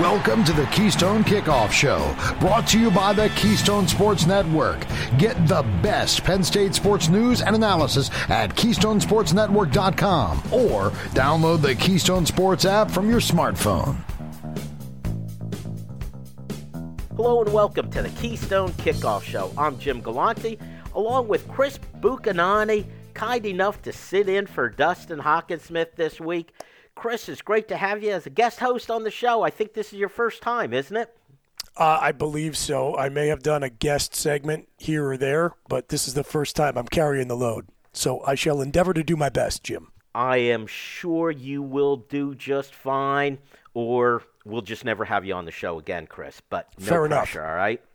Welcome to the Keystone Kickoff Show, brought to you by the Keystone Sports Network. Get the best Penn State sports news and analysis at KeystonesportsNetwork.com or download the Keystone Sports app from your smartphone. Hello and welcome to the Keystone Kickoff Show. I'm Jim Galante, along with Chris Buchanani, kind enough to sit in for Dustin Hockensmith this week. Chris, it's great to have you as a guest host on the show. I think this is your first time, isn't it? Uh, I believe so. I may have done a guest segment here or there, but this is the first time I'm carrying the load. So I shall endeavor to do my best, Jim. I am sure you will do just fine, or we'll just never have you on the show again, Chris. But no Fair pressure, enough. all right?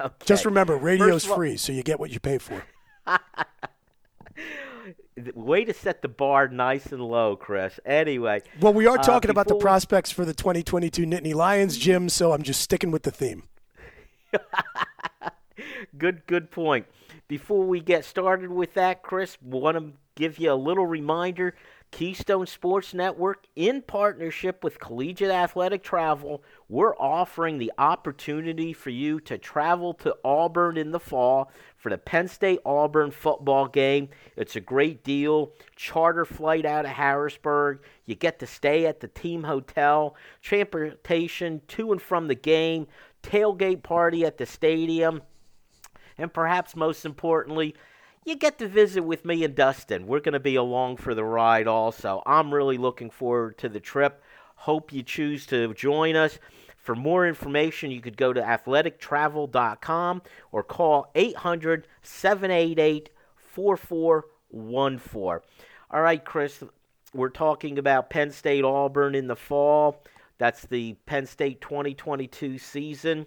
Okay. Just remember, radio's all- free, so you get what you pay for. Way to set the bar nice and low, Chris. Anyway, Well, we are uh, talking about the prospects for the 2022 Nittany Lions, Jim, so I'm just sticking with the theme. Good, good point. Before we get started with that, Chris, want to give you a little reminder. Keystone Sports Network, in partnership with Collegiate Athletic Travel, we're offering the opportunity for you to travel to Auburn in the fall for the Penn State Auburn football game. It's a great deal. Charter flight out of Harrisburg. You get to stay at the team hotel, transportation to and from the game, tailgate party at the stadium. And perhaps most importantly, you get to visit with me and Dustin. We're going to be along for the ride also. I'm really looking forward to the trip. Hope you choose to join us. For more information, you could go to athletictravel.com or call 800 788 4414. All right, Chris, we're talking about Penn State Auburn in the fall. That's the Penn State 2022 season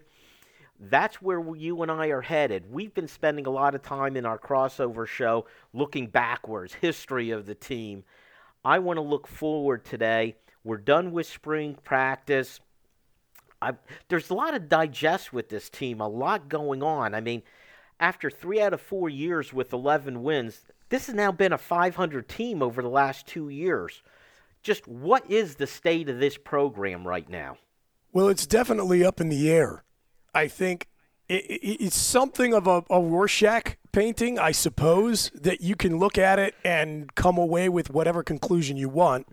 that's where you and I are headed. We've been spending a lot of time in our crossover show looking backwards, history of the team. I want to look forward today. We're done with spring practice. I, there's a lot of digest with this team, a lot going on. I mean, after three out of four years with 11 wins, this has now been a 500 team over the last two years. Just what is the state of this program right now? Well, it's definitely up in the air. I think it, it, it's something of a, a Rorschach painting, I suppose, that you can look at it and come away with whatever conclusion you want.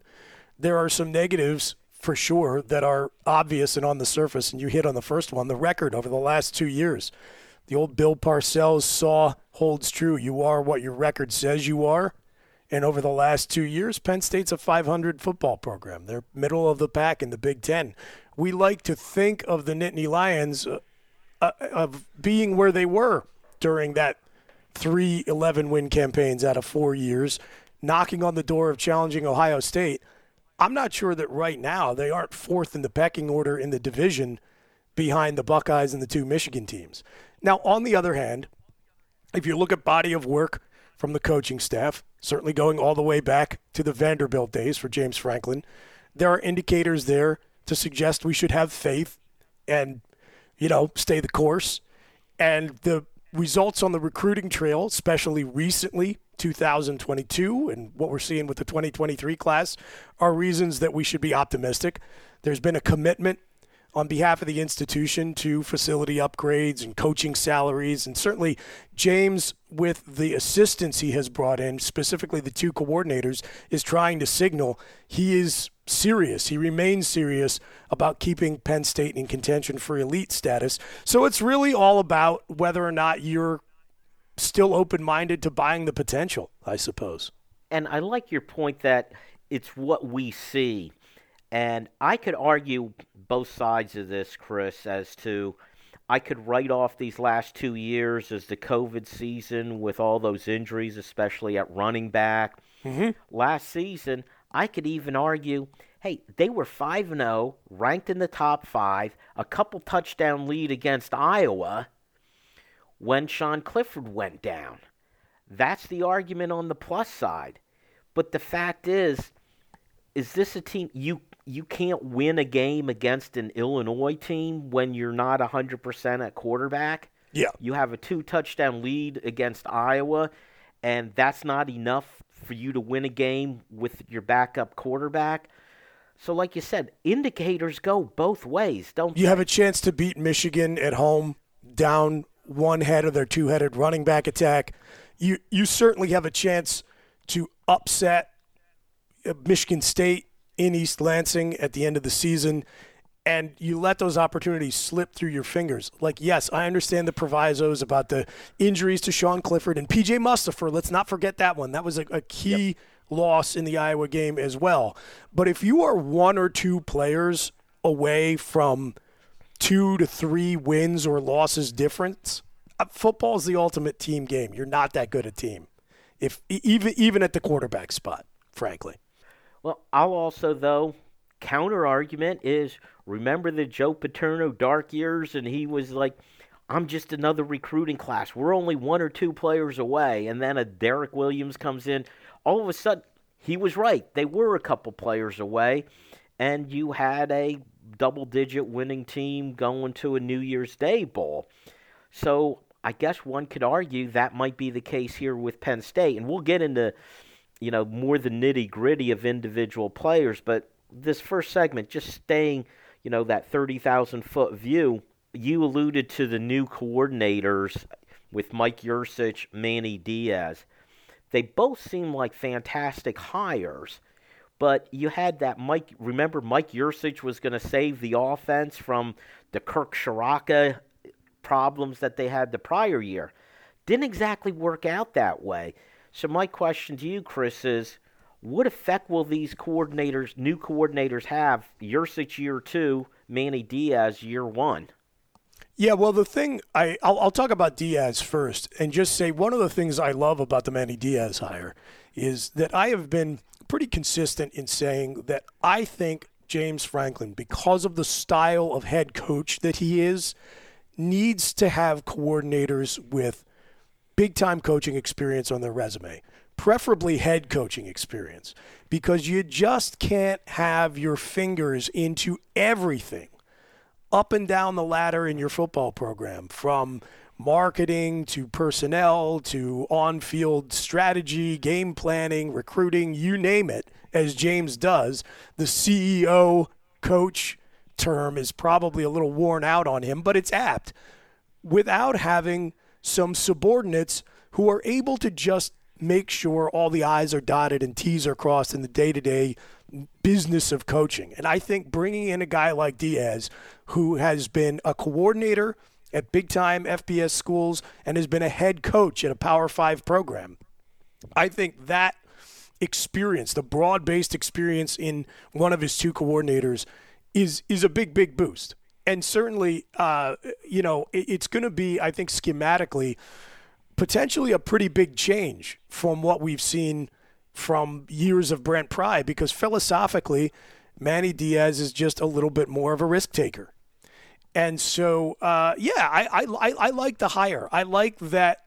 There are some negatives for sure that are obvious and on the surface, and you hit on the first one the record over the last two years. The old Bill Parcells saw holds true. You are what your record says you are. And over the last two years, Penn State's a 500 football program. They're middle of the pack in the Big Ten. We like to think of the Nittany Lions uh, uh, of being where they were during that three 11 win campaigns out of four years, knocking on the door of challenging Ohio State. I'm not sure that right now they aren't fourth in the pecking order in the division behind the Buckeyes and the two Michigan teams. Now, on the other hand, if you look at body of work from the coaching staff, certainly going all the way back to the Vanderbilt days for James Franklin, there are indicators there to suggest we should have faith and, you know, stay the course. And the results on the recruiting trail, especially recently, 2022, and what we're seeing with the 2023 class, are reasons that we should be optimistic. There's been a commitment on behalf of the institution to facility upgrades and coaching salaries. And certainly, James, with the assistance he has brought in, specifically the two coordinators, is trying to signal he is serious. He remains serious about keeping Penn State in contention for elite status. So it's really all about whether or not you're still open minded to buying the potential, I suppose. And I like your point that it's what we see. And I could argue both sides of this, Chris, as to I could write off these last two years as the COVID season with all those injuries, especially at running back. Mm-hmm. Last season, I could even argue hey, they were 5 0, ranked in the top five, a couple touchdown lead against Iowa when Sean Clifford went down. That's the argument on the plus side. But the fact is, is this a team you you can't win a game against an Illinois team when you're not 100% at quarterback? Yeah. You have a two touchdown lead against Iowa and that's not enough for you to win a game with your backup quarterback. So, like you said, indicators go both ways, don't You they? have a chance to beat Michigan at home down one head of their two headed running back attack. You you certainly have a chance to upset Michigan State in East Lansing at the end of the season. And you let those opportunities slip through your fingers. Like, yes, I understand the provisos about the injuries to Sean Clifford and PJ Mustipher. Let's not forget that one. That was a, a key loss in the Iowa game as well. But if you are one or two players away from two to three wins or losses difference, uh, football is the ultimate team game. You're not that good a team, if even even at the quarterback spot, frankly. Well, I'll also, though, counter argument is remember the Joe Paterno dark years, and he was like, I'm just another recruiting class. We're only one or two players away. And then a Derrick Williams comes in. All of a sudden, he was right. They were a couple players away, and you had a double digit winning team going to a New Year's Day bowl. So I guess one could argue that might be the case here with Penn State. And we'll get into you know, more the nitty gritty of individual players. But this first segment, just staying, you know, that 30,000 foot view, you alluded to the new coordinators with Mike Yurcich, Manny Diaz. They both seem like fantastic hires. But you had that Mike. Remember, Mike Yurcich was going to save the offense from the Kirk Ciarrocca problems that they had the prior year. Didn't exactly work out that way. So my question to you, Chris, is what effect will these coordinators, new coordinators, have Yurcich year two, Manny Diaz year one? Yeah, well, the thing I I'll, I'll talk about Diaz first, and just say one of the things I love about the Manny Diaz hire is that I have been pretty consistent in saying that I think James Franklin, because of the style of head coach that he is, needs to have coordinators with big time coaching experience on their resume, preferably head coaching experience, because you just can't have your fingers into everything up and down the ladder in your football program from marketing to personnel to on field strategy, game planning, recruiting, you name it, as James does. The CEO coach term is probably a little worn out on him, but it's apt without having some subordinates who are able to just make sure all the I's are dotted and T's are crossed in the day to day business of coaching. And I think bringing in a guy like Diaz, who has been a coordinator at big time FBS schools and has been a head coach at a Power Five program, I think that experience, the broad based experience in one of his two coordinators, is is a big, big boost. And certainly, uh, you know, it, it's going to be, I think, schematically, potentially a pretty big change from what we've seen from years of Brent Pry, because philosophically, Manny Diaz is just a little bit more of a risk taker. And so, uh, yeah, I, I, I, I like the hire. I like that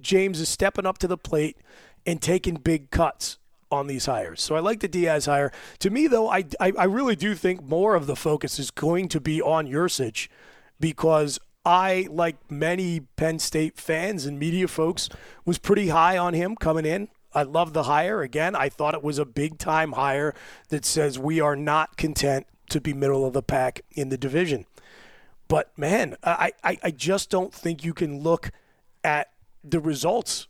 James is stepping up to the plate and taking big cuts on these hires. So I like the Diaz hire. To me, though, I, I, I really do think more of the focus is going to be on Yurcich because I, like many Penn State fans and media folks, was pretty high on him coming in. I love the hire. Again, I thought it was a big time hire that says we are not content to be middle of the pack in the division. But man, I, I, I just don't think you can look at the results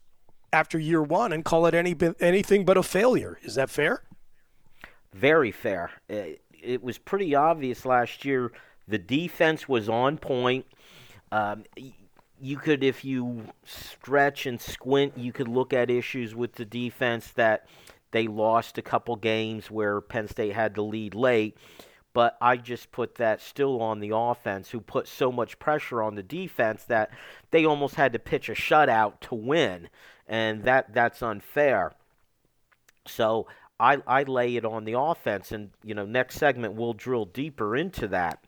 after year one and call it any anything but a failure. Is that fair? Very fair. It, it was pretty obvious last year. The defense was on point. Um, you could, if you stretch and squint, you could look at issues with the defense that they lost a couple games where Penn State had the lead late. But I just put that still on the offense, who put so much pressure on the defense that they almost had to pitch a shutout to win, and that that's unfair. So I I lay it on the offense, and you know next segment we'll drill deeper into that.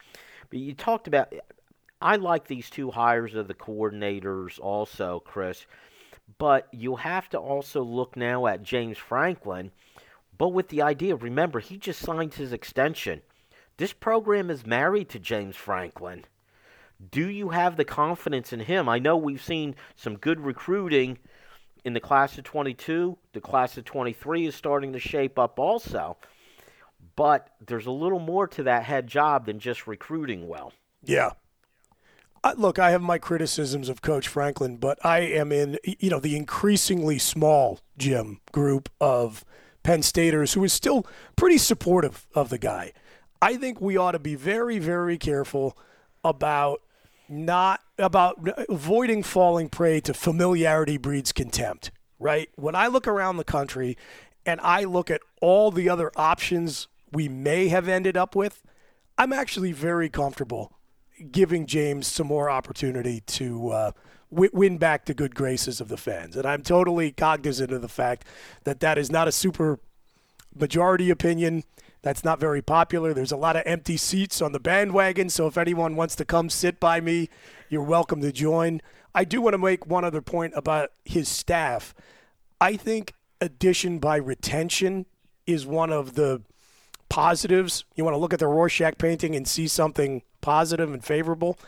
But you talked about I like these two hires of the coordinators also, Chris. But you have to also look now at James Franklin, but with the idea, remember, he just signed his extension. This program is married to James Franklin. Do you have the confidence in him? I know we've seen some good recruiting in the class of 22. The class of 23 is starting to shape up also. but there's a little more to that head job than just recruiting well. Yeah. Uh, look, I have my criticisms of Coach Franklin, but I am in you know the increasingly small Jim group of Penn Staters who is still pretty supportive of the guy. I think we ought to be very, very careful about not about avoiding falling prey to familiarity breeds contempt. Right? When I look around the country and I look at all the other options we may have ended up with, I'm actually very comfortable giving James some more opportunity to uh, w- win back the good graces of the fans. And I'm totally cognizant of the fact that that is not a super majority opinion. That's not very popular. There's a lot of empty seats on the bandwagon. So if anyone wants to come sit by me, you're welcome to join. I do want to make one other point about his staff. I think addition by retention is one of the positives. You want to look at the Rorschach painting and see something positive and favorable.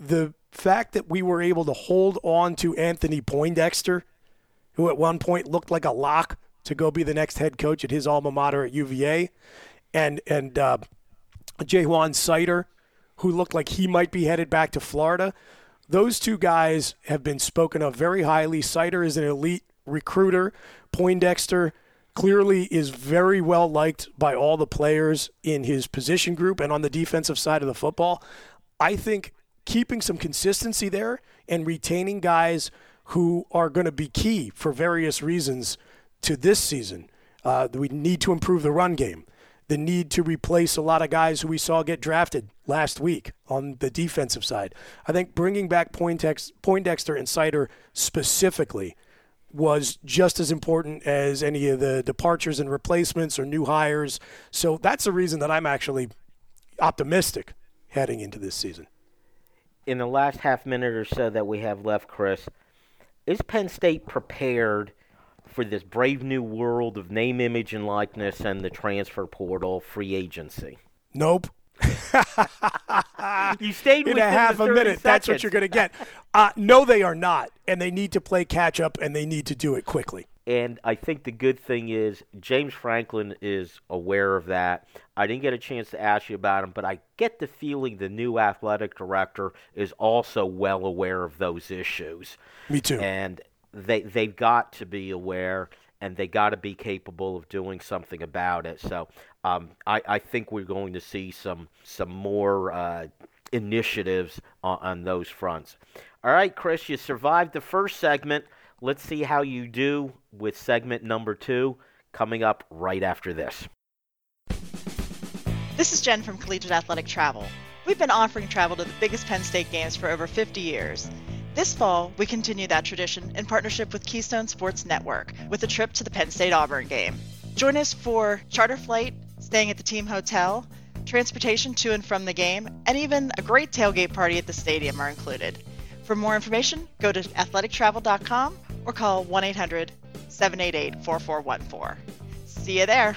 The fact that we were able to hold on to Anthony Poindexter, who at one point looked like a lock to go be the next head coach at his alma mater at UVA, and and uh, Ja'Juan Seider, who looked like he might be headed back to Florida. Those two guys have been spoken of very highly. Seider is an elite recruiter. Poindexter clearly is very well liked by all the players in his position group and on the defensive side of the football. I think keeping some consistency there and retaining guys who are going to be key for various reasons to this season. Uh, we need to improve the run game. The need to replace a lot of guys who we saw get drafted last week on the defensive side. I think bringing back Poindexter and Seider specifically – was just as important as any of the departures and replacements or new hires. So that's the reason that I'm actually optimistic heading into this season. In the last half minute or so that we have left, Chris, is Penn State prepared for this brave new world of name, image, and likeness and the transfer portal free agency? Nope. you stayed in a half a minute. Seconds. That's what you're going to get. Uh, no, they are not, and they need to play catch up, and they need to do it quickly. And I think the good thing is James Franklin is aware of that. I didn't get a chance to ask you about him, but I get the feeling the new athletic director is also well aware of those issues. Me too. And they they've got to be aware and they got to be capable of doing something about it. So um, I, I, think we're going to see some some more uh, initiatives on, on, those fronts. All right, Chris, you survived the first segment. Let's see how you do with segment number two coming up right after this. This is Jen from Collegiate Athletic Travel. We've been offering travel to the biggest Penn State games for over 50 years. This fall, we continue that tradition in partnership with Keystone Sports Network with a trip to the Penn State Auburn game. Join us for charter flight, staying at the team hotel, transportation to and from the game, and even a great tailgate party at the stadium are included. For more information, go to athletictravel.com or call 1 800 788 4414. See you there.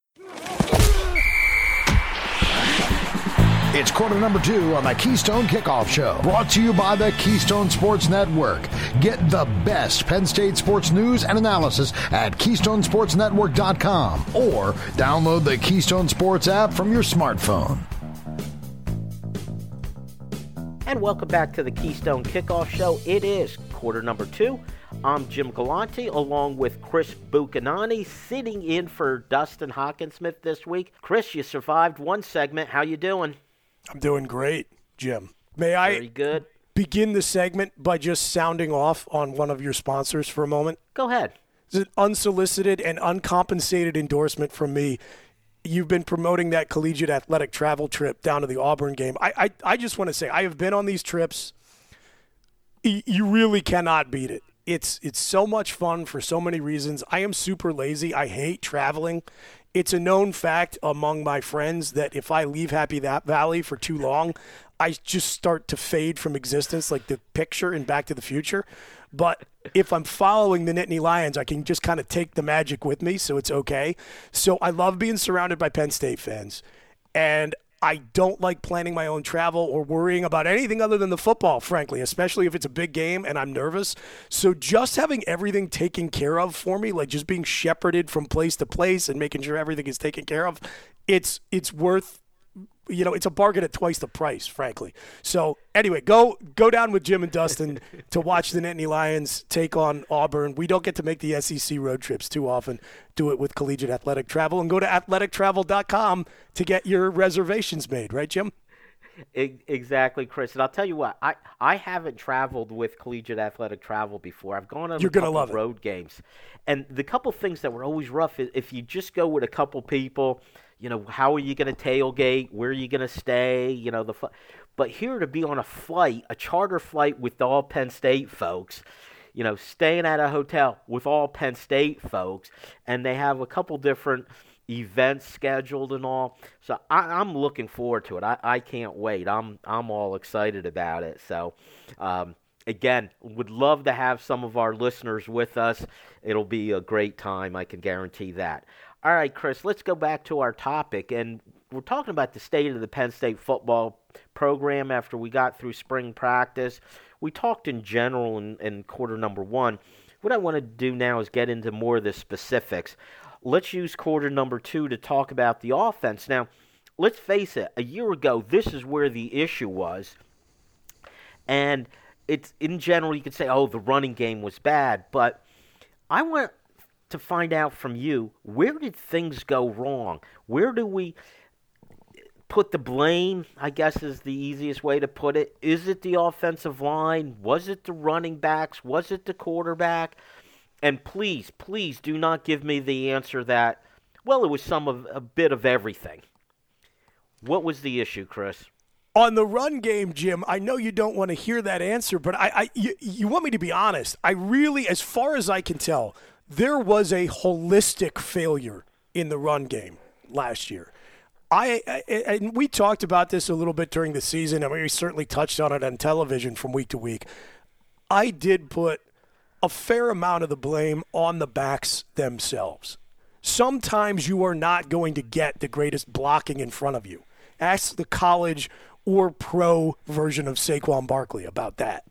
It's quarter number two on the Keystone Kickoff Show, brought to you by the Keystone Sports Network. Get the best Penn State sports news and analysis at KeystonesportsNetwork.com or download the Keystone Sports app from your smartphone. And welcome back to the Keystone Kickoff Show. It is quarter number two. I'm Jim Galante along with Chris Buchanani sitting in for Dustin Hockensmith this week. Chris, you survived one segment. How you doing? I'm doing great, Jim. May I Very good. begin the segment by just sounding off on one of your sponsors for a moment? Go ahead. It's an unsolicited and uncompensated endorsement from me. You've been promoting that collegiate athletic travel trip down to the Auburn game. I, I, I just want to say I have been on these trips. You really cannot beat it. It's it's so much fun for so many reasons. I am super lazy. I hate traveling. It's a known fact among my friends that if I leave Happy Valley for too long, I just start to fade from existence, like the picture in Back to the Future. But if I'm following the Nittany Lions, I can just kind of take the magic with me, so it's okay. So I love being surrounded by Penn State fans, and I don't like planning my own travel or worrying about anything other than the football, frankly, especially if it's a big game and I'm nervous. So just having everything taken care of for me, like just being shepherded from place to place and making sure everything is taken care of, it's it's worth you know, it's a bargain at twice the price, frankly. So anyway, go go down with Jim and Dustin to watch the Nittany Lions take on Auburn. We don't get to make the SEC road trips too often. Do it with Collegiate Athletic Travel and go to athletictravel.com to get your reservations made, right, Jim? Exactly, Chris. And I'll tell you what, I, I haven't traveled with collegiate athletic travel before. I've gone on You're a couple love of it. road games. And the couple things that were always rough is if you just go with a couple people, you know, how are you going to tailgate? Where are you going to stay? You know, the fu- but here to be on a flight, a charter flight with all Penn State folks, you know, staying at a hotel with all Penn State folks, and they have a couple different events scheduled and all. So I, I'm looking forward to it. I, I can't wait. I'm I'm all excited about it. So um, again, would love to have some of our listeners with us. It'll be a great time. I can guarantee that. All right, Chris. Let's go back to our topic, and we're talking about the state of the Penn State football program after we got through spring practice. We talked in general in, in quarter number one. What I want to do now is get into more of the specifics. Let's use quarter number two to talk about the offense. Now, let's face it, a year ago, this is where the issue was. And it's in general, you could say, oh, the running game was bad. But I want to find out from you where did things go wrong? Where do we put the blame? I guess is the easiest way to put it. Is it the offensive line? Was it the running backs? Was it the quarterback? And please, please do not give me the answer that, well, it was some of a bit of everything. What was the issue, Chris? On the run game, Jim, I know you don't want to hear that answer, but I, I you, you want me to be honest. I really, as far as I can tell, there was a holistic failure in the run game last year. I, I and we talked about this a little bit during the season. I mean, we certainly touched on it on television from week to week. I did put a fair amount of the blame on the backs themselves. Sometimes you are not going to get the greatest blocking in front of you. Ask the college or pro version of Saquon Barkley about that.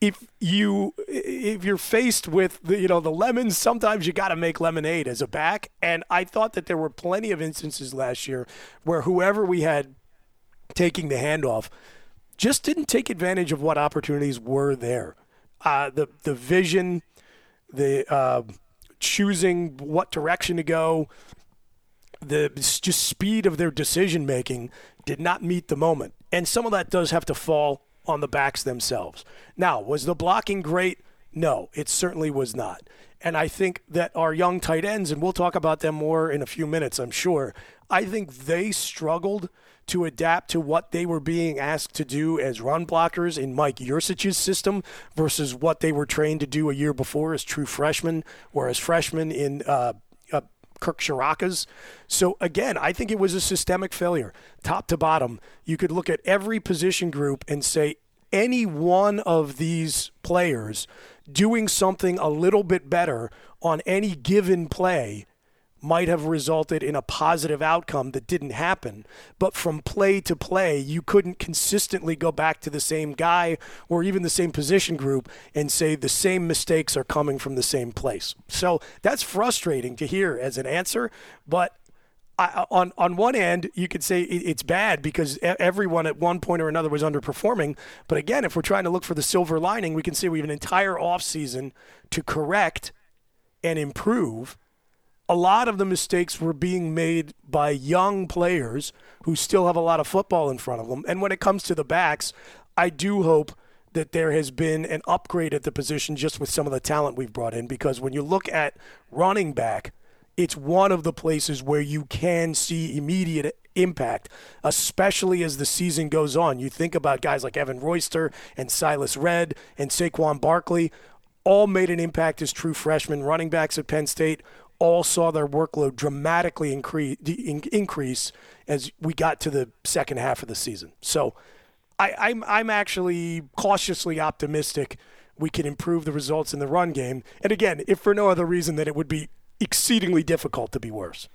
If you if you're faced with the you know the lemons, sometimes you got to make lemonade as a back. And I thought that there were plenty of instances last year where whoever we had taking the handoff just didn't take advantage of what opportunities were there. Uh, the the vision, the uh, choosing what direction to go, the just speed of their decision making did not meet the moment, and some of that does have to fall on the backs themselves. Now, was the blocking great? No, it certainly was not. And I think that our young tight ends, and we'll talk about them more in a few minutes, I'm sure. I think they struggled to adapt to what they were being asked to do as run blockers in Mike Yurcich's system versus what they were trained to do a year before as true freshmen or as freshmen in uh, uh, Kirk Ciarrocca's. So again, I think it was a systemic failure, top to bottom. You could look at every position group and say any one of these players doing something a little bit better on any given play might have resulted in a positive outcome that didn't happen. But from play to play, you couldn't consistently go back to the same guy or even the same position group and say the same mistakes are coming from the same place. So that's frustrating to hear as an answer. But I, on on one end, you could say it's bad because everyone at one point or another was underperforming. But again, if we're trying to look for the silver lining, we can say we have an entire offseason to correct and improve a lot of the mistakes were being made by young players who still have a lot of football in front of them. And when it comes to the backs, I do hope that there has been an upgrade at the position just with some of the talent we've brought in because when you look at running back, it's one of the places where you can see immediate impact, especially as the season goes on. You think about guys like Evan Royster and Silas Redd and Saquon Barkley, all made an impact as true freshmen running backs at Penn State, all saw their workload dramatically increase, increase as we got to the second half of the season. So I, I'm, I'm actually cautiously optimistic we can improve the results in the run game. And again, if for no other reason than it would be exceedingly difficult to be worse.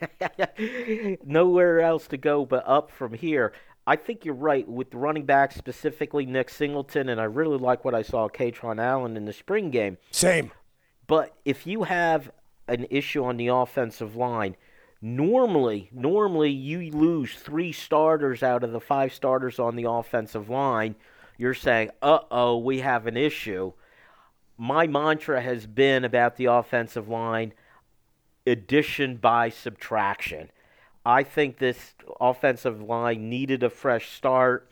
Nowhere else to go but up from here. I think you're right with the running back, specifically Nick Singleton, and I really like what I saw Kaytron Allen in the spring game. Same. But if you have an issue on the offensive line. Normally, normally you lose three starters out of the five starters on the offensive line. You're saying, "Uh oh, we have an issue." My mantra has been about the offensive line: addition by subtraction. I think this offensive line needed a fresh start,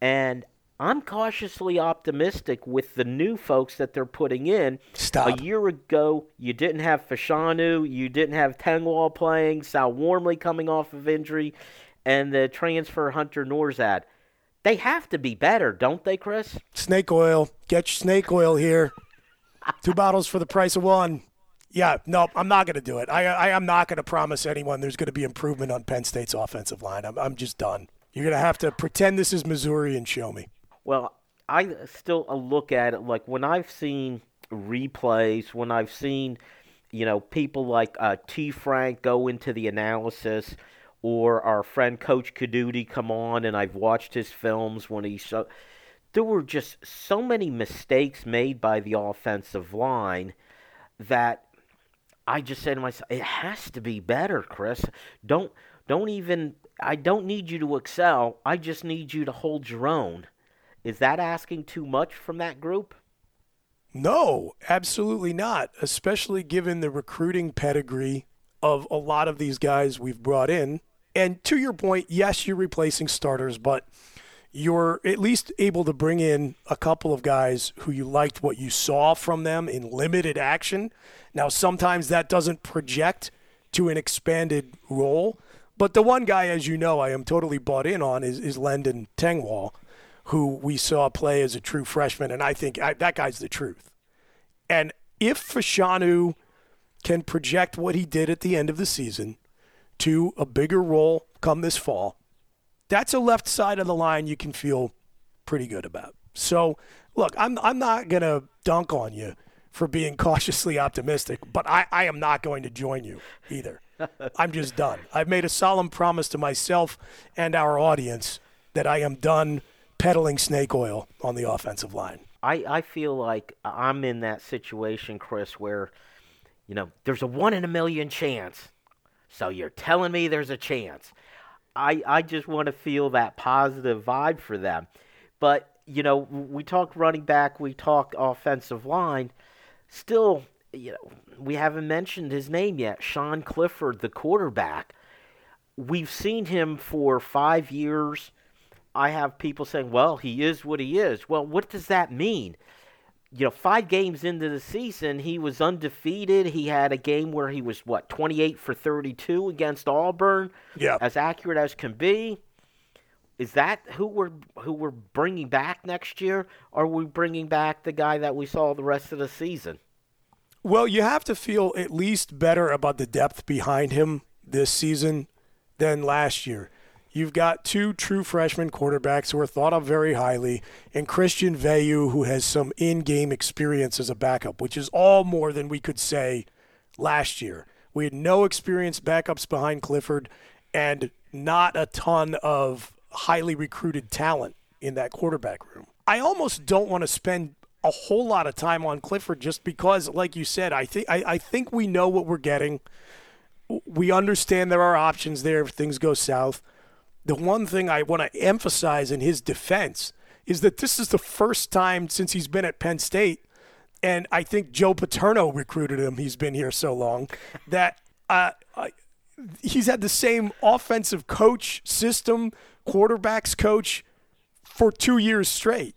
and I'm cautiously optimistic with the new folks that they're putting in. Stop. A year ago, you didn't have Fashanu, you didn't have Tengwall playing, Sal Wormley coming off of injury, and the transfer Hunter Nourzad. They have to be better, don't they, Chris? Snake oil. Get your snake oil here. Two bottles for the price of one. Yeah, no, I'm not going to do it. I, I am not going to promise anyone there's going to be improvement on Penn State's offensive line. I'm, I'm just done. You're going to have to pretend this is Missouri and show me. Well, I still look at it like when I've seen replays, when I've seen, you know, people like uh, T. Frank go into the analysis, or our friend Coach Caduti come on, and I've watched his films when he so. There were just so many mistakes made by the offensive line that I just said to myself, it has to be better, Chris. Don't don't even I don't need you to excel. I just need you to hold your own. Is that asking too much from that group? No, absolutely not, especially given the recruiting pedigree of a lot of these guys we've brought in. And to your point, yes, you're replacing starters, but you're at least able to bring in a couple of guys who you liked what you saw from them in limited action. Now, sometimes that doesn't project to an expanded role, but the one guy, as you know, I am totally bought in on is, is Landon Tengwall who we saw play as a true freshman, and I think I, that guy's the truth. And if Fashanu can project what he did at the end of the season to a bigger role come this fall, that's a left side of the line you can feel pretty good about. So, look, I'm I'm not gonna dunk on you for being cautiously optimistic, but I, I am not going to join you either. I'm just done. I've made a solemn promise to myself and our audience that I am done peddling snake oil on the offensive line. I, I feel like I'm in that situation, Chris, where, you know, there's a one in a million chance. So you're telling me there's a chance. I, I just want to feel that positive vibe for them. But, you know, we talk running back, we talk offensive line. Still, you know, we haven't mentioned his name yet. Sean Clifford, the quarterback. We've seen him for five years I have people saying, well, he is what he is. Well, what does that mean? You know, five games into the season, he was undefeated. He had a game where he was, what, 28 for 32 against Auburn? Yeah. As accurate as can be. Is that who we're who we're bringing back next year? Or are we bringing back the guy that we saw the rest of the season? Well, you have to feel at least better about the depth behind him this season than last year. You've got two true freshman quarterbacks who are thought of very highly, and Christian Veilleux, who has some in game experience as a backup, which is all more than we could say last year We had no experienced backups behind Clifford and not a ton of highly recruited talent in that quarterback room. I almost don't want to spend a whole lot of time on Clifford just because, like you said, I think I, I think we know what we're getting. We understand there are options there if things go south. The one thing I want to emphasize in his defense is that this is the first time since he's been at Penn State, and I think Joe Paterno recruited him. He's been here so long that uh, he's had the same offensive coach system, quarterbacks coach for two years straight.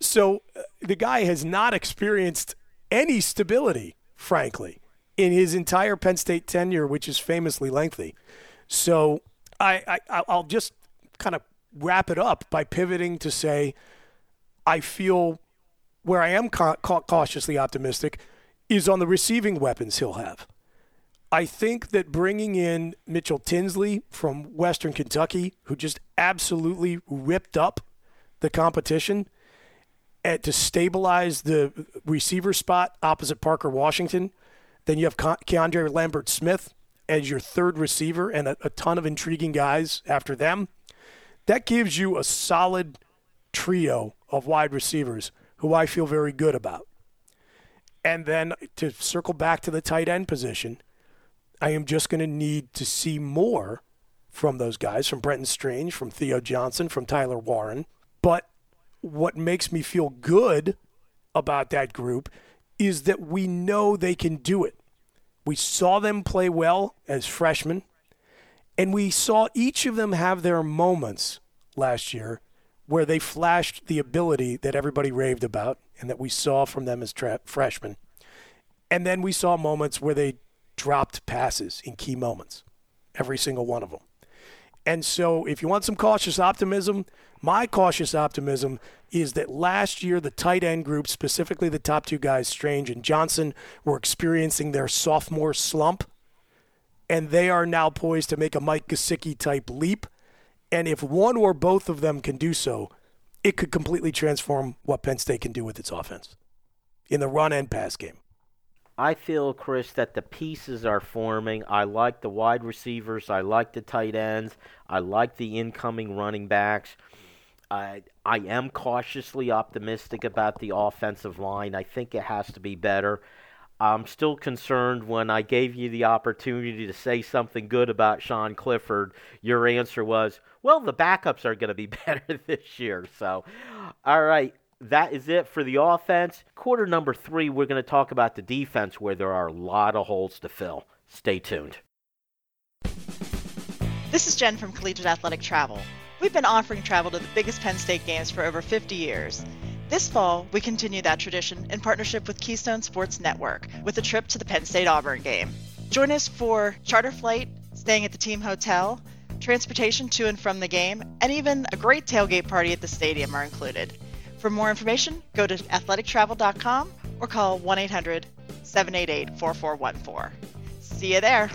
So uh, the guy has not experienced any stability, frankly, in his entire Penn State tenure, which is famously lengthy. So I, I I'll just kind of wrap it up by pivoting to say I feel where I am ca- cautiously optimistic is on the receiving weapons he'll have. I think that bringing in Mitchell Tinsley from Western Kentucky, who just absolutely ripped up the competition, and to stabilize the receiver spot opposite Parker Washington, then you have Keandre Lambert Smith, as your third receiver and a, a ton of intriguing guys after them, that gives you a solid trio of wide receivers who I feel very good about. And then to circle back to the tight end position, I am just going to need to see more from those guys, from Brenton Strange, from Theo Johnson, from Tyler Warren. But what makes me feel good about that group is that we know they can do it. We saw them play well as freshmen, and we saw each of them have their moments last year where they flashed the ability that everybody raved about and that we saw from them as tra- freshmen. And then we saw moments where they dropped passes in key moments, every single one of them. And so, if you want some cautious optimism, my cautious optimism is that last year, the tight end group, specifically the top two guys, Strange and Johnson, were experiencing their sophomore slump. And they are now poised to make a Mike Gesicki type leap. And if one or both of them can do so, it could completely transform what Penn State can do with its offense in the run and pass game. I feel, Chris, that the pieces are forming. I like the wide receivers. I like the tight ends. I like the incoming running backs. I, I am cautiously optimistic about the offensive line. I think it has to be better. I'm still concerned when I gave you the opportunity to say something good about Sean Clifford. Your answer was, well, the backups are going to be better this year. So, all right that is it for the offense. Quarter number three, we're going to talk about the defense where there are a lot of holes to fill. Stay tuned. This is Jen from Collegiate Athletic Travel. We've been offering travel to the biggest Penn State games for over 50 years. This fall, we continue that tradition in partnership with Keystone Sports Network with a trip to the Penn State Auburn game. Join us for charter flight, staying at the team hotel, transportation to and from the game, and even a great tailgate party at the stadium are included. For more information, go to athletictravel.com or call 1 800 788 4414. See you there.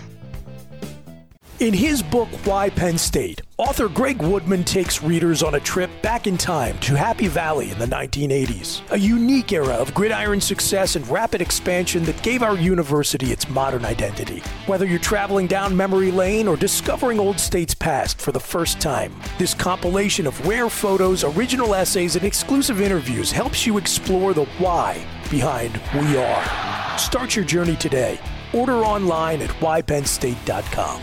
In his book, Why Penn State, author Greg Woodman takes readers on a trip back in time to Happy Valley in the 1980s, a unique era of gridiron success and rapid expansion that gave our university its modern identity. Whether you're traveling down memory lane or discovering Old State's past for the first time, this compilation of rare photos, original essays, and exclusive interviews helps you explore the why behind We Are. Start your journey today. Order online at whypennstate.com.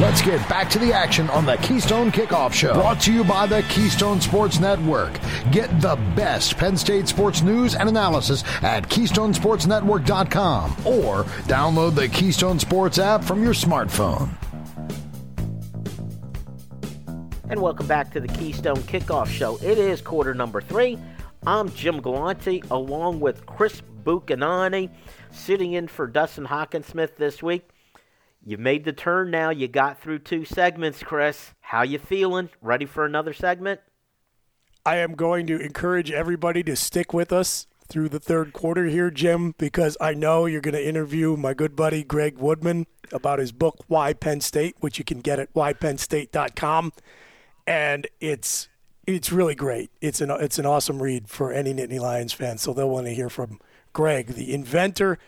Let's get back to the action on the Keystone Kickoff Show. Brought to you by the Keystone Sports Network. Get the best Penn State sports news and analysis at KeystonesportsNetwork.com or download the Keystone Sports app from your smartphone. And welcome back to the Keystone Kickoff Show. It is quarter number three. I'm Jim Galante along with Chris Buchanani sitting in for Dustin Hockensmith this week. You made the turn now. You got through two segments, Chris. How you feeling? Ready for another segment? I am going to encourage everybody to stick with us through the third quarter here, Jim, because I know you're going to interview my good buddy Greg Woodman about his book Why Penn State, which you can get at whypennstate.com, and it's it's really great. It's an it's an awesome read for any Nittany Lions fan. So they'll want to hear from Greg, the inventor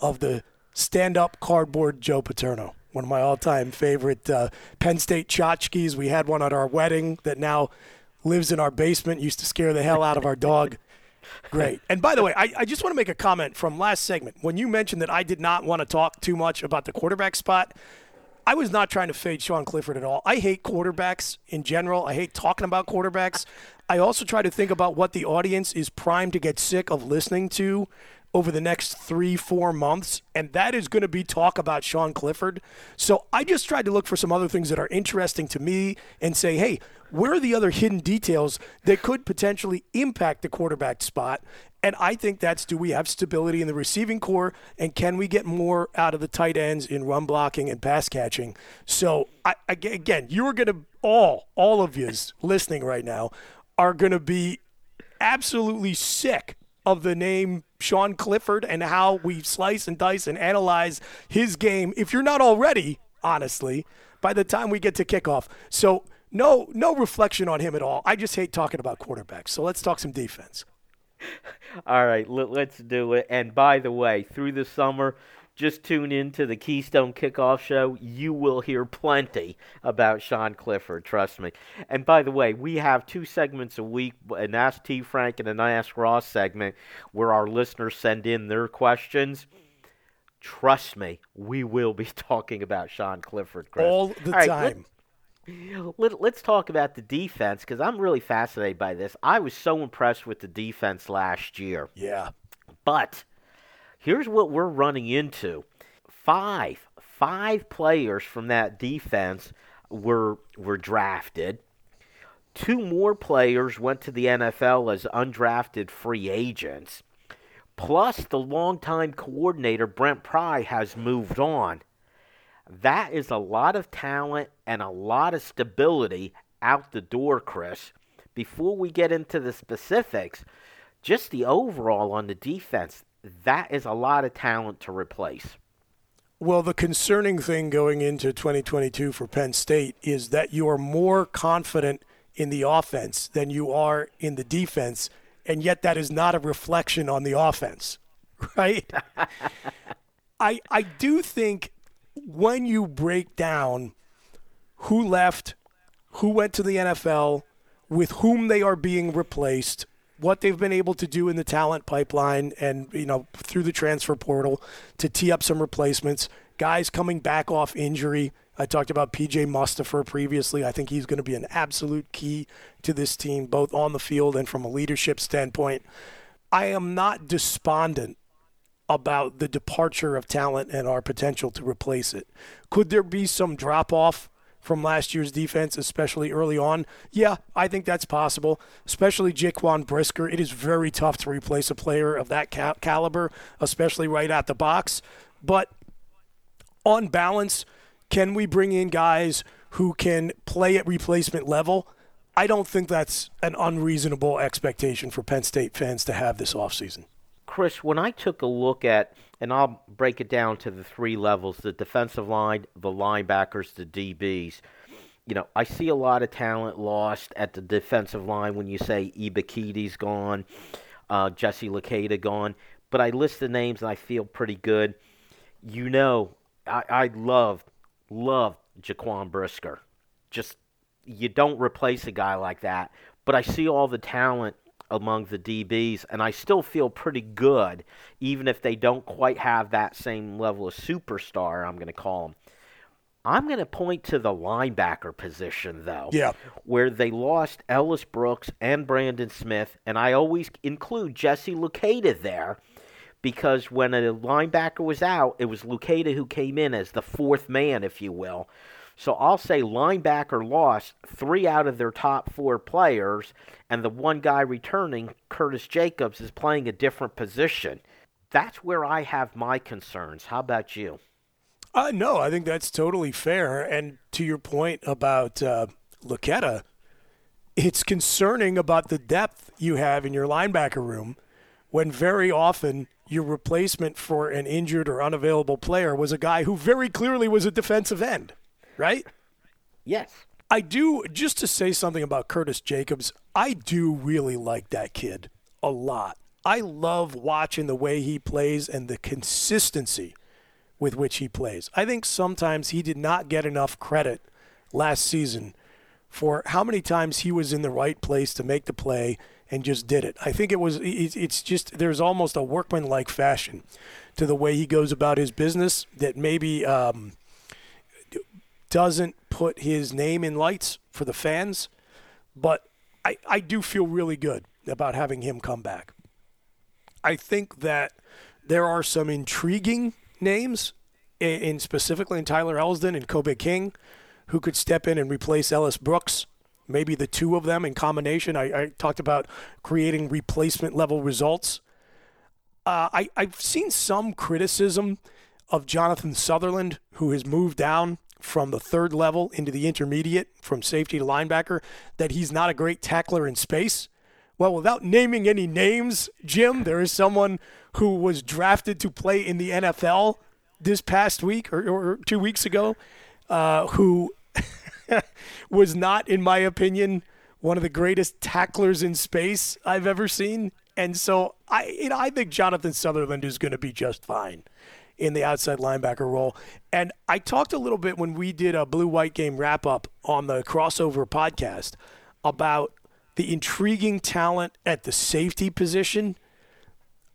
of the stand-up cardboard Joe Paterno, one of my all-time favorite uh, Penn State tchotchkes. We had one at our wedding that now lives in our basement. Used to scare the hell out of our dog. Great. And by the way, I, I just want to make a comment from last segment when you mentioned that I did not want to talk too much about the quarterback spot. I was not trying to fade Sean Clifford at all. I hate quarterbacks in general. I hate talking about quarterbacks. I also try to think about what the audience is primed to get sick of listening to over the next three, four months, and that is going to be talk about Sean Clifford. So I just tried to look for some other things that are interesting to me and say, hey, where are the other hidden details that could potentially impact the quarterback spot? And I think that's do we have stability in the receiving core and can we get more out of the tight ends in run blocking and pass catching? So, I, again, you're going to all, all of yous listening right now are going to be absolutely sick of the name Sean Clifford and how we slice and dice and analyze his game. If you're not already, honestly, by the time we get to kickoff. So no no reflection on him at all. I just hate talking about quarterbacks. So let's talk some defense. All right, let, us do it. And by the way, through the summer, just tune in to the Keystone Kickoff Show. You will hear plenty about Sean Clifford, trust me. And by the way, we have two segments a week an Ask T. Frank and an Ask Ross segment where our listeners send in their questions. Trust me, we will be talking about Sean Clifford, Chris. All the All right, time. Let, us let, talk about the defense because I'm really fascinated by this. I was so impressed with the defense last year. Yeah. But Here's what we're running into. Five, five players from that defense were were drafted. Two more players went to the NFL as undrafted free agents. Plus, the longtime coordinator, Brent Pry, has moved on. That is a lot of talent and a lot of stability out the door, Chris. Before we get into the specifics, just the overall on the defense, that is a lot of talent to replace. Well, the concerning thing going into 2022 for Penn State is that you are more confident in the offense than you are in the defense, and yet that is not a reflection on the offense, right? I I do think when you break down who left, who went to the NFL, with whom they are being replaced, what they've been able to do in the talent pipeline and you know through the transfer portal to tee up some replacements. Guys coming back off injury. I talked about PJ Mustipher previously. I think he's going to be an absolute key to this team both on the field and from a leadership standpoint. I am not despondent about the departure of talent and our potential to replace it. Could there be some drop off from last year's defense, especially early on? Yeah, I think that's possible, especially Jaquan Brisker. It is very tough to replace a player of that ca- caliber, especially right at the box. But on balance, can we bring in guys who can play at replacement level? I don't think that's an unreasonable expectation for Penn State fans to have this offseason. Chris, when I took a look at, and I'll break it down to the three levels the defensive line, the linebackers, the DBs. You know, I see a lot of talent lost at the defensive line when you say Ebiketie's gone, uh, Jesse Luketa gone. But I list the names and I feel pretty good. You know, I, I love, love Jaquan Brisker. Just, you don't replace a guy like that. But I see all the talent among the DBs, and I still feel pretty good, even if they don't quite have that same level of superstar, I'm going to call them. I'm going to point to the linebacker position, though. Yeah. Where they lost Ellis Brooks and Brandon Smith, and I always include Jesse Luketa there because when a linebacker was out, it was Luketa who came in as the fourth man, if you will. So I'll say linebacker lost three out of their top four players, and the one guy returning, Curtis Jacobs, is playing a different position. That's where I have my concerns. How about you? Uh, no, I think that's totally fair. And to your point about uh, Luketa, it's concerning about the depth you have in your linebacker room when very often your replacement for an injured or unavailable player was a guy who very clearly was a defensive end, right? Yes. I do, just to say something about Curtis Jacobs, I do really like that kid a lot. I love watching the way he plays and the consistency with which he plays. I think sometimes he did not get enough credit last season for how many times he was in the right place to make the play and just did it. I think it was it's just there's almost a workman-like fashion to the way he goes about his business that maybe um, doesn't put his name in lights for the fans, but I, I do feel really good about having him come back. I think that there are some intriguing names, in, in specifically in Tyler Elsdon and Kobe King, who could step in and replace Ellis Brooks. Maybe the two of them in combination. I, I talked about creating replacement level results. Uh, I, I've seen some criticism of Jonathan Sutherland, who has moved down from the third level into the intermediate, from safety to linebacker, that he's not a great tackler in space. Well, without naming any names, Jim, there is someone who was drafted to play in the NFL this past week or, or two weeks ago, uh, who was not, in my opinion, one of the greatest tacklers in space I've ever seen. And so I, you know, I think Jonathan Sutherland is going to be just fine in the outside linebacker role. And I talked a little bit when we did a blue white game wrap up on the crossover podcast about the intriguing talent at the safety position.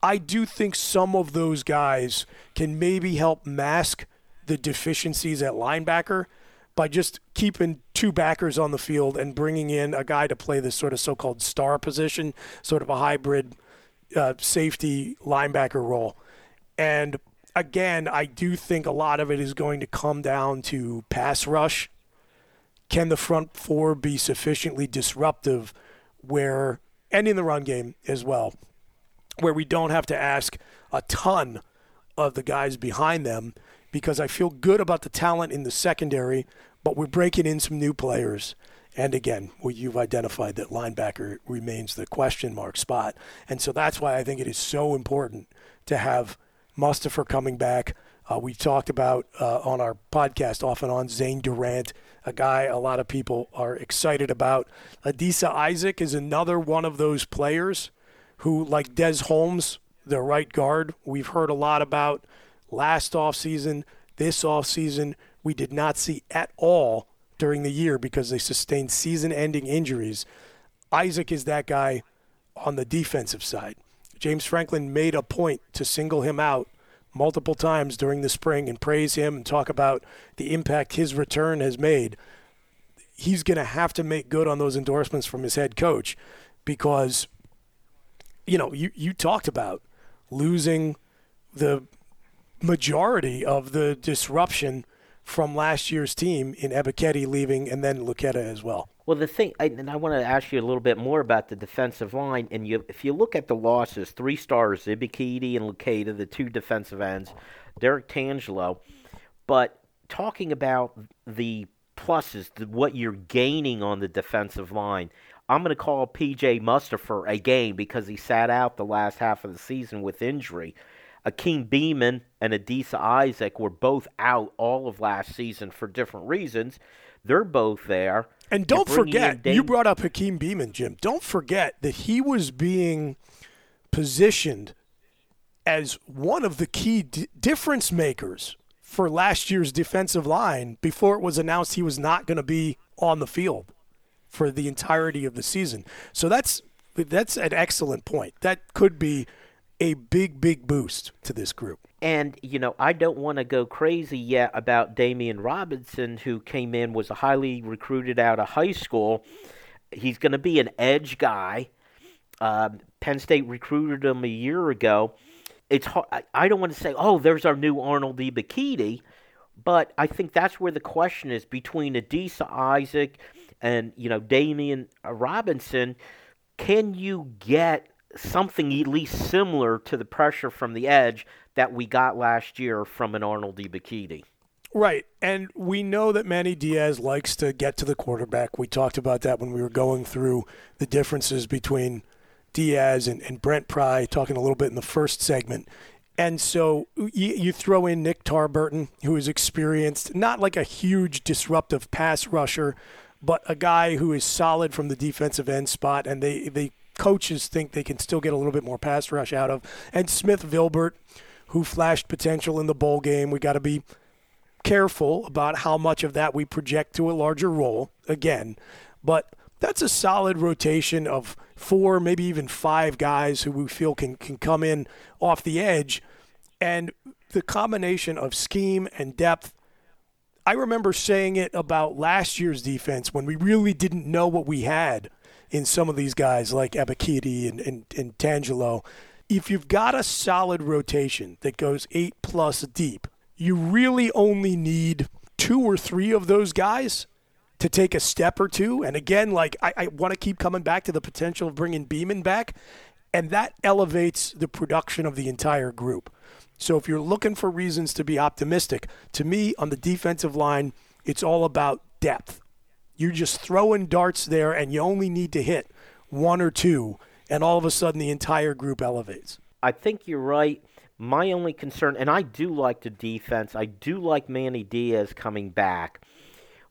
I do think some of those guys can maybe help mask the deficiencies at linebacker by just keeping two backers on the field and bringing in a guy to play this sort of so-called star position, sort of a hybrid uh, safety linebacker role. And again, I do think a lot of it is going to come down to pass rush. Can the front four be sufficiently disruptive where, and in the run game as well, where we don't have to ask a ton of the guys behind them because I feel good about the talent in the secondary, but we're breaking in some new players. And again, well, you've identified that linebacker remains the question mark spot. And so that's why I think it is so important to have Mustipher coming back. Uh, we talked about uh, on our podcast off and on Zane Durant, a guy a lot of people are excited about. Adisa Isaac is another one of those players who, like Des Holmes, the right guard, we've heard a lot about last offseason, this offseason. We did not see at all during the year because they sustained season ending injuries. Isaac is that guy on the defensive side. James Franklin made a point to single him out multiple times during the spring and praise him and talk about the impact his return has made. He's going to have to make good on those endorsements from his head coach because, you know, you, you talked about losing the majority of the disruption from last year's team in Ebiketie leaving and then Luketa as well. Well, the thing, I, and I want to ask you a little bit more about the defensive line. And you, if you look at the losses, three stars, Ebiketie and Luketa, the two defensive ends, Derrick Tangelo. But talking about the pluses, the, what you're gaining on the defensive line, I'm going to call PJ Mustipher a game because he sat out the last half of the season with injury. Hakeem Beamon and Adisa Isaac were both out all of last season for different reasons. They're both there. And don't forget, you brought up Hakeem Beamon, Jim. Don't forget that he was being positioned as one of the key d- difference makers for last year's defensive line before it was announced he was not going to be on the field for the entirety of the season. So that's That's an excellent point. That could be a big, big boost to this group. And, you know, I don't want to go crazy yet about Damian Robinson, who came in, was a highly recruited out of high school. He's going to be an edge guy. Uh, Penn State recruited him a year ago. It's hard, I don't want to say, oh, there's our new Arnold Ebiketie, but I think that's where the question is between Adisa Isaac and, you know, Damian Robinson. Can you get something at least similar to the pressure from the edge that we got last year from an Arnold Ebiketie. Right. And we know that Manny Diaz likes to get to the quarterback. We talked about that when we were going through the differences between Diaz and, and Brent Pry, talking a little bit in the first segment. And so you, you throw in Nick Tarburton, who is experienced, not like a huge disruptive pass rusher, but a guy who is solid from the defensive end spot, and they, they coaches think they can still get a little bit more pass rush out of. And Smith Vilbert, who flashed potential in the bowl game, we got to be careful about how much of that we project to a larger role again. But that's a solid rotation of four, maybe even five guys who we feel can, can come in off the edge. And the combination of scheme and depth. I remember saying it about last year's defense when we really didn't know what we had in some of these guys like Ebiketie and, and, and Tangelo. If you've got a solid rotation that goes eight plus deep, you really only need two or three of those guys to take a step or two. And again, like I, I want to keep coming back to the potential of bringing Beamon back, and that elevates the production of the entire group. So if you're looking for reasons to be optimistic, to me on the defensive line, it's all about depth. You're just throwing darts there, and you only need to hit one or two, and all of a sudden the entire group elevates. I think you're right. My only concern, and I do like the defense, I do like Manny Diaz coming back.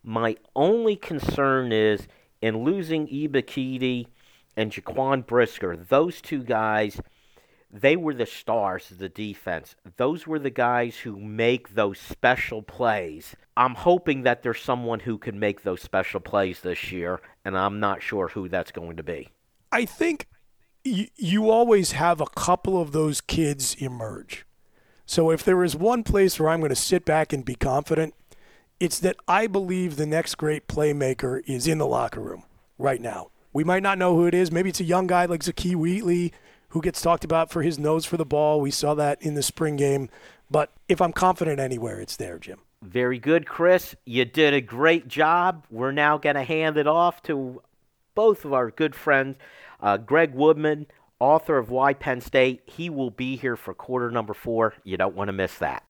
My only concern is in losing Ebiketie and Jaquan Brisker, those two guys – they were the stars of the defense. Those were the guys who make those special plays. I'm hoping that there's someone who can make those special plays this year, and I'm not sure who that's going to be. I think you always have a couple of those kids emerge. So if there is one place where I'm going to sit back and be confident, it's that I believe the next great playmaker is in the locker room right now. We might not know who it is. Maybe it's a young guy like Zakee Wheatley who gets talked about for his nose for the ball. We saw that in the spring game. But if I'm confident anywhere, it's there, Jim. Very good, Chris. You did a great job. We're now going to hand it off to both of our good friends, uh, Greg Woodman, author of Why Penn State. He will be here for quarter number four. You don't want to miss that.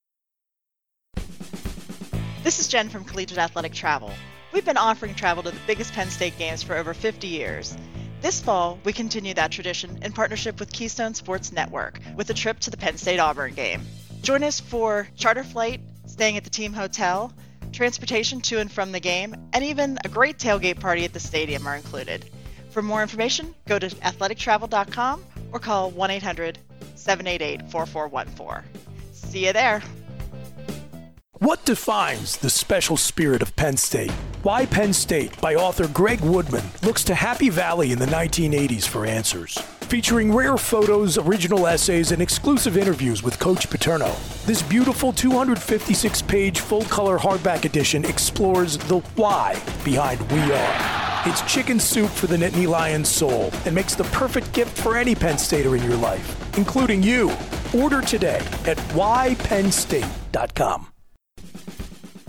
This is Jen from Collegiate Athletic Travel. We've been offering travel to the biggest Penn State games for over 50 years. This fall, we continue that tradition in partnership with Keystone Sports Network with a trip to the Penn State Auburn game. Join us for charter flight, staying at the team hotel, transportation to and from the game, and even a great tailgate party at the stadium are included. For more information, go to athletictravel.com or call 1 800 788 4414. See you there. What defines the special spirit of Penn State? Why Penn State by author Greg Woodman looks to Happy Valley in the 1980s for answers. Featuring rare photos, original essays, and exclusive interviews with Coach Paterno. This beautiful 256 page full color hardback edition explores the why behind We Are. It's chicken soup for the Nittany Lions soul and makes the perfect gift for any Penn Stater in your life, including you. Order today at whypennstate.com.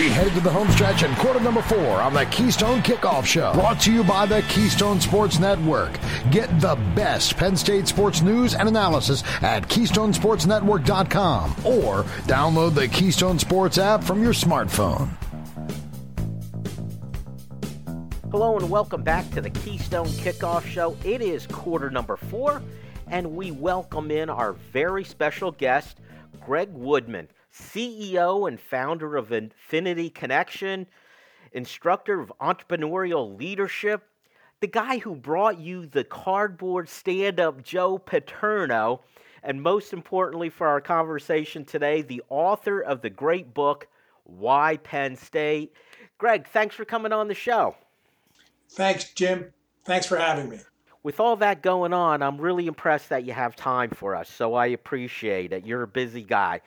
We head to the home stretch and quarter number four on the Keystone Kickoff Show. Brought to you by the Keystone Sports Network. Get the best Penn State sports news and analysis at KeystonesportsNetwork.com or download the Keystone Sports app from your smartphone. Hello and welcome back to the Keystone Kickoff Show. It is quarter number four, and we welcome in our very special guest, Greg Woodman. CEO and founder of Infinity Connection, instructor of entrepreneurial leadership, the guy who brought you the cardboard stand up Joe Paterno, and most importantly for our conversation today, the author of the great book, Why Penn State. Greg, thanks for coming on the show. Thanks, Jim. Thanks for having me. With all that going on, I'm really impressed that you have time for us, so I appreciate it. You're a busy guy.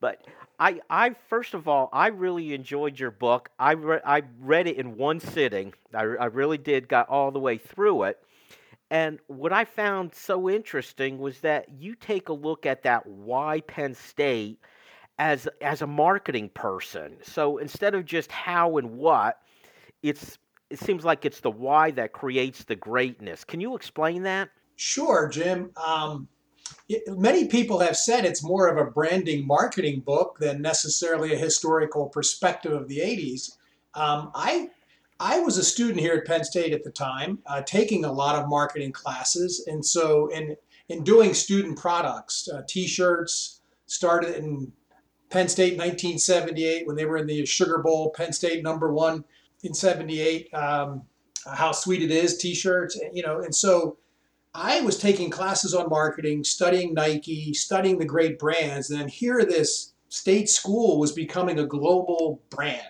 But I, I first of all, I really enjoyed your book. I, re- I read it in one sitting. I, I really did, got all the way through it. And what I found so interesting was that you take a look at that why Penn State as as a marketing person. So instead of just how and what, it's it seems like it's the why that creates the greatness. Can you explain that? Sure, Jim. Um, it, many people have said it's more of a branding marketing book than necessarily a historical perspective of the 80s. Um, I I was a student here at Penn State at the time, uh, taking a lot of marketing classes, and so in in doing student products, uh, T-shirts started in Penn State in 1978 when they were in the Sugar Bowl. Penn State number one in '78. Um, how sweet it is, T-shirts, you know, and so I was taking classes on marketing, studying Nike, studying the great brands, and then here this state school was becoming a global brand.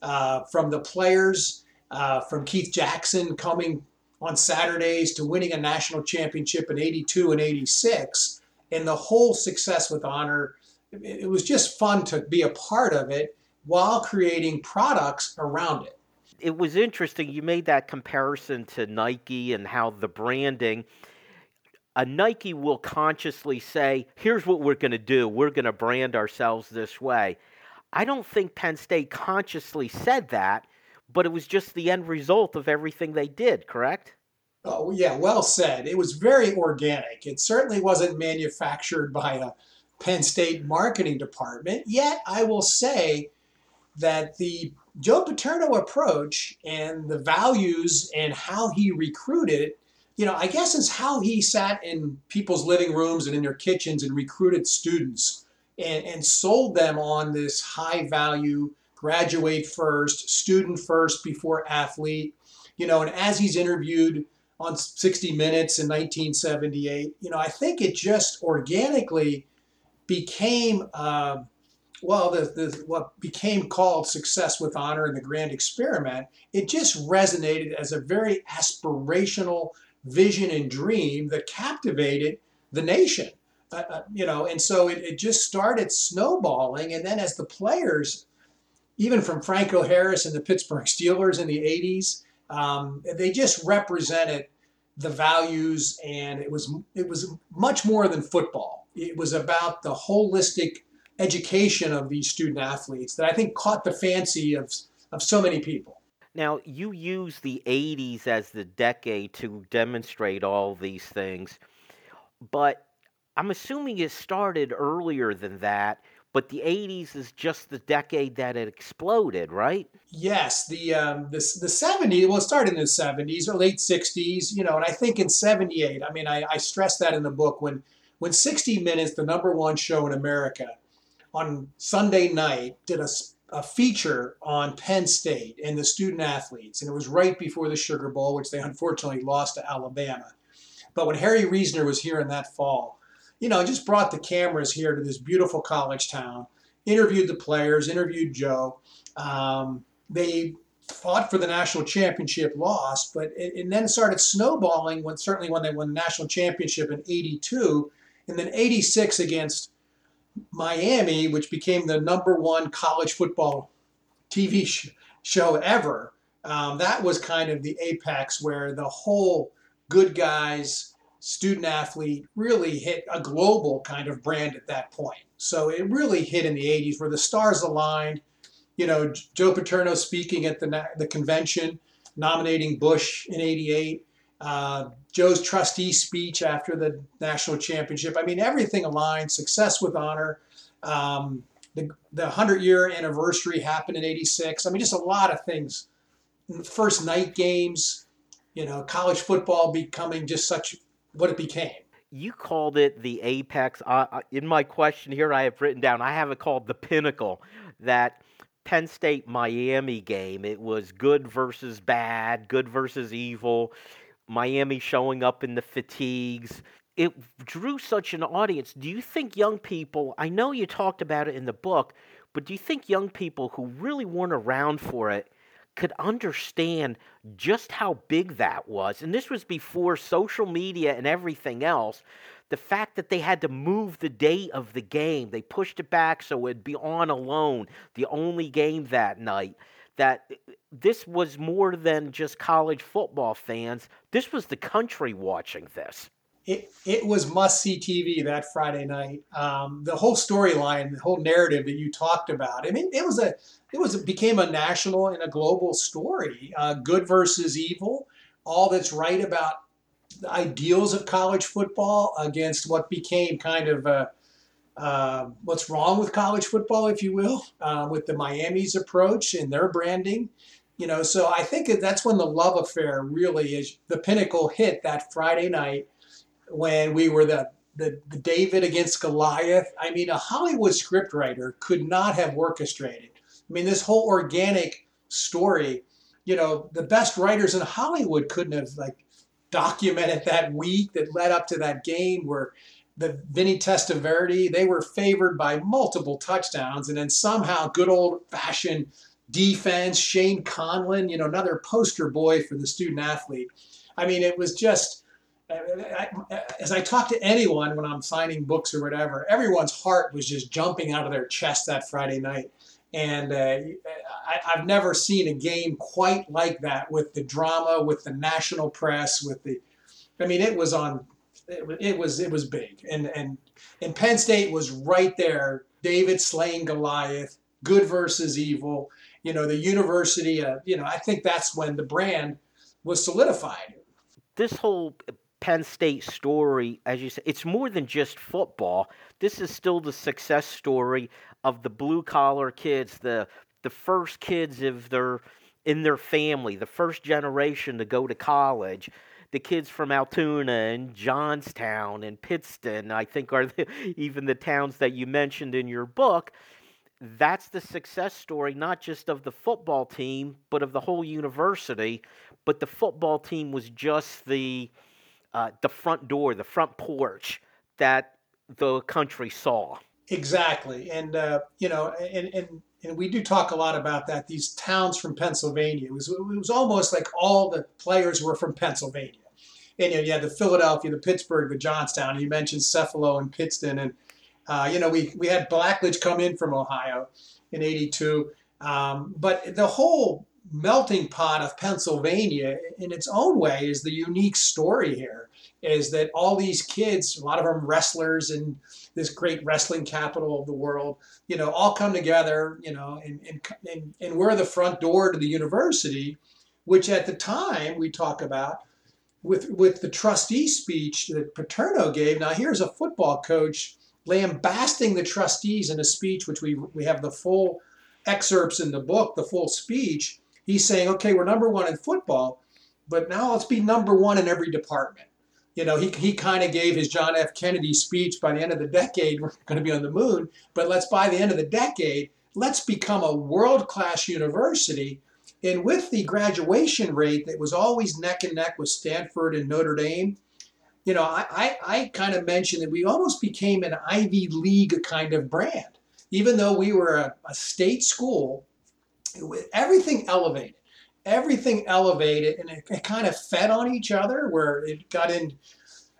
Uh, from the players, uh, from Keith Jackson coming on Saturdays to winning a national championship in 82 and 86, and the whole success with honor. It was just fun to be a part of it while creating products around it it was interesting. You made that comparison to Nike and how the branding. A Nike will consciously say, "Here's what we're going to do. We're going to brand ourselves this way." I don't think Penn State consciously said that, but it was just the end result of everything they did. Correct? Oh yeah, well said. It was very organic. It certainly wasn't manufactured by a Penn State marketing department. Yet I will say that the Joe Paterno approach and the values and how he recruited, you know, I guess is how he sat in people's living rooms and in their kitchens and recruited students and, and sold them on this high value, graduate first, student first before athlete. You know, and as he's interviewed on 60 Minutes in 1978, you know, I think it just organically became. Uh, well, the, the, what became called Success with Honor and the Grand Experiment, it just resonated as a very aspirational vision and dream that captivated the nation. Uh, uh, you know, and so it, it just started snowballing. And then as the players, even from Franco Harris and the Pittsburgh Steelers in the 80s, um, they just represented the values and it was it was much more than football. It was about the holistic education of these student athletes that I think caught the fancy of, of so many people. Now, you use the 80s as the decade to demonstrate all these things, but I'm assuming it started earlier than that. But the 80s is just the decade that it exploded, right? Yes, the um, the, the 70s. Well, it started in the 70s or late 60s, you know. And I think in 78. I mean, I, I stress that in the book when when 60 Minutes, the number one show in America, on Sunday night did a, a feature on Penn State and the student athletes, and it was right before the Sugar Bowl, which they unfortunately lost to Alabama. But when Harry Reasoner was here in that fall, you know, just brought the cameras here to this beautiful college town, interviewed the players, interviewed Joe. Um, they fought for the national championship, lost, but it, and then started snowballing when certainly when they won the national championship in '82, and then '86 against Miami, which became the number one college football TV sh- show ever, Um, that was kind of the apex where the whole good guys, student athlete really hit a global kind of brand at that point. So it really hit in the 80s where the stars aligned. You know, Joe Paterno speaking at the, the convention, nominating Bush in 88. Uh, Joe's trustee speech after the national championship. I mean, everything aligned. Success with honor. Um, the, the 100 year anniversary happened in 86. I mean, just a lot of things. First night games, you know, college football becoming just such what it became. You called it the apex. Uh, in my question here, I have written down, I have it called the pinnacle. That Penn State Miami game, it was good versus bad, good versus evil. Miami showing up in the fatigues. It drew such an audience. Do you think young people, I know you talked about it in the book, but do you think young people who really weren't around for it could understand just how big that was? And this was before social media and everything else. The fact that they had to move the date of the game, they pushed it back so it'd be on alone, the only game that night that uh, this was more than just college football fans. This was the country watching this. It, it was must see TV that Friday night. Um, the whole storyline, the whole narrative that you talked about. I mean, it was a it was it became a national and a global story. Uh, good versus evil. All that's right about the ideals of college football against what became kind of a uh, what's wrong with college football, if you will, uh, with the Miami's approach and their branding. You know, so I think that's when the love affair really is the pinnacle hit that Friday night when we were the, the, the David against Goliath. I mean, a Hollywood scriptwriter could not have orchestrated. I mean, this whole organic story, you know, the best writers in Hollywood couldn't have like documented that week that led up to that game where the Vinny Testaverde, they were favored by multiple touchdowns, and then somehow good old fashioned defense, Shane Conlan, you know, another poster boy for the student athlete. I mean, it was just, as I talk to anyone when I'm signing books or whatever, everyone's heart was just jumping out of their chest that Friday night. And uh, I, have never seen a game quite like that with the drama, with the national press, with the, I mean, it was on it, was it was big, and and and Penn State was right there. David slaying Goliath, good versus evil. You know, the university. Uh, you know, I think that's when the brand was solidified. This whole Penn State story, as you said, it's more than just football. This is still the success story of the blue collar kids, the the first kids of their in their family, the first generation to go to college the kids from Altoona and Johnstown and Pittston, I think, are the, even the towns that you mentioned in your book. That's the success story, not just of the football team, but of the whole university. But the football team was just the uh, the front door, the front porch that the country saw. Exactly, and uh, you know, and, and and we do talk a lot about that. These towns from Pennsylvania. It was, it was almost like all the players were from Pennsylvania. And you, know, you had the Philadelphia, the Pittsburgh, the Johnstown. You mentioned Cephalo and Pittston, and uh, you know we we had Blackledge come in from Ohio in '82. Um, but the whole melting pot of Pennsylvania, in its own way, is the unique story here. Is that all these kids, a lot of them wrestlers in this great wrestling capital of the world, you know, all come together, you know, and, and, and, and we're the front door to the university, which at the time we talk about with, with the trustee speech that Paterno gave. Now, here's a football coach lambasting the trustees in a speech, which we, we have the full excerpts in the book, the full speech. He's saying, okay, we're number one in football, but now let's be number one in every department you know, he, he kind of gave his John F. Kennedy speech by the end of the decade, we're going to be on the moon, but let's by the end of the decade, let's become a world class university. And with the graduation rate that was always neck and neck with Stanford and Notre Dame, you know, I, I, I kind of mentioned that we almost became an Ivy League kind of brand. Even though we were a, a state school, everything elevated everything elevated and it, it kind of fed on each other where it got in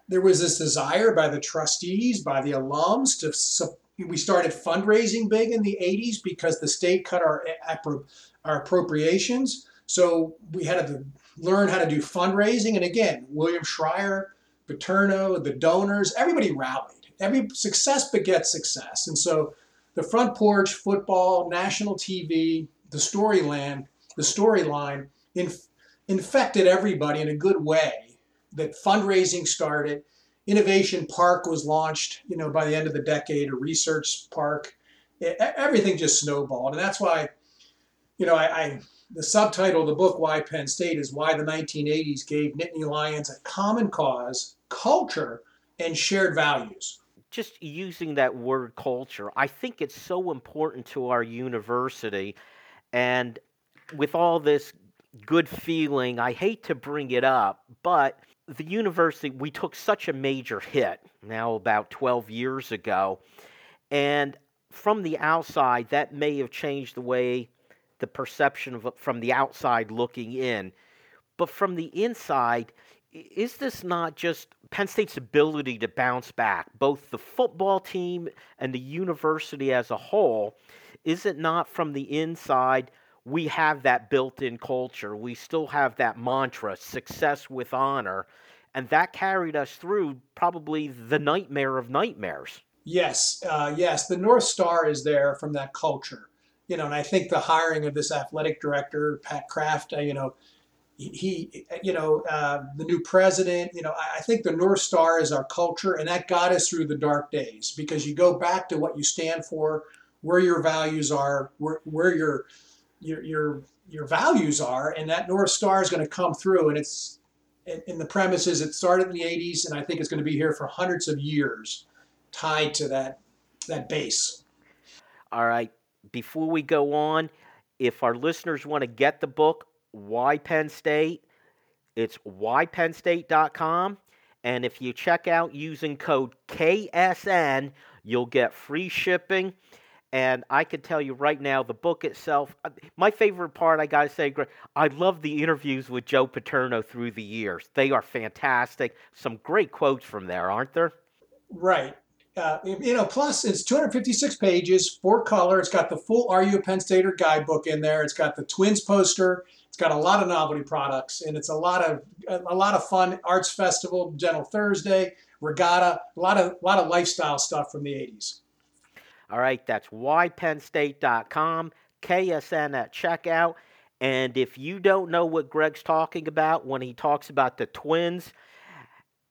there was this desire by the trustees by the alums to we started fundraising big in the 80s because the state cut our our appropriations So we had to learn how to do fundraising. And again, William Schreyer, Paterno, the donors, everybody rallied. Every success begets success. And so the front porch, football, national TV, the storyline, the storyline inf- infected everybody in a good way. That fundraising started. Innovation Park was launched, you know, by the end of the decade, a research park. It, everything just snowballed. And that's why, you know, I, I the subtitle of the book, Why Penn State, is Why the 1980s Gave Nittany Lions a Common Cause, Culture, and Shared Values. Just using that word culture, I think it's so important to our university. And with all this good feeling, I hate to bring it up, but the university, we took such a major hit now about 12 years ago. And from the outside, that may have changed the way the perception of from the outside looking in. But from the inside, is this not just Penn State's ability to bounce back, both the football team and the university as a whole? Is it not from the inside? We have that built in culture. We still have that mantra, success with honor. And that carried us through probably the nightmare of nightmares. Yes, uh, yes. The North Star is there from that culture you know, and I think the hiring of this athletic director, Pat Kraft, uh, you know, he, you know, uh, the new president, you know, I, I think the North Star is our culture, and that got us through the dark days because you go back to what you stand for, where your values are, where, where your, your, your, your values are, and that North Star is going to come through. And it's, in the premises, it started in the 80s, and I think it's going to be here for hundreds of years tied to that, that base. All right before we go on, if our listeners want to get the book, Why Penn State, it's whypennstate.com. And if you check out using code KSN, you'll get free shipping. And I can tell you right now, the book itself, uh, my favorite part, I got to say, I love the interviews with Joe Paterno through the years. They are fantastic. Some great quotes from there, aren't there? Right uh, you know, plus it's 256 pages, four color. It's got the full Are You a Penn Stater guidebook in there. It's got the Twins poster. It's got a lot of novelty products, and it's a lot of a lot of fun. Arts Festival, Gentle Thursday, Regatta, a lot of a lot of lifestyle stuff from the 80s. All right, that's whypennstate.com, KSN at checkout. And if you don't know what Greg's talking about when he talks about the Twins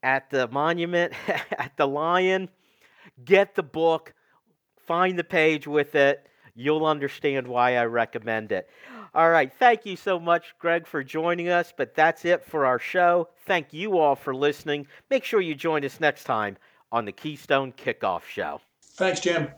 at the monument, at the Lion, Get the book, find the page with it. You'll understand why I recommend it. All right. Thank you so much, Greg, for joining us. But that's it for our show. Thank you all for listening. Make sure you join us next time on the Keystone Kickoff Show. Thanks, Jim.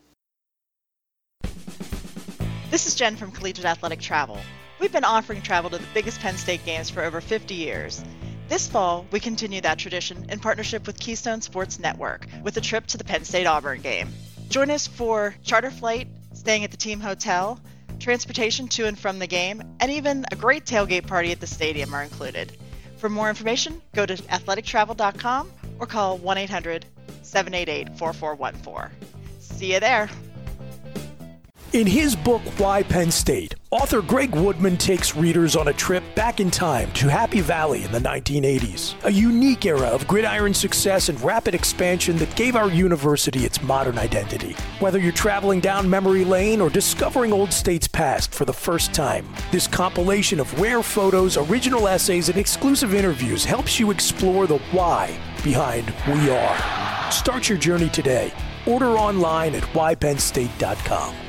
This is Jen from Collegiate Athletic Travel. We've been offering travel to the biggest Penn State games for over 50 years. This fall, we continue that tradition in partnership with Keystone Sports Network with a trip to the Penn State Auburn game. Join us for charter flight, staying at the team hotel, transportation to and from the game, and even a great tailgate party at the stadium are included. For more information, go to athletictravel.com or call 1 800 788 4414. See you there. In his book, Why Penn State, author Greg Woodman takes readers on a trip back in time to Happy Valley in the 1980s, a unique era of gridiron success and rapid expansion that gave our university its modern identity. Whether you're traveling down memory lane or discovering Old State's past for the first time, this compilation of rare photos, original essays, and exclusive interviews helps you explore the why behind We Are. Start your journey today. Order online at whypennstate.com.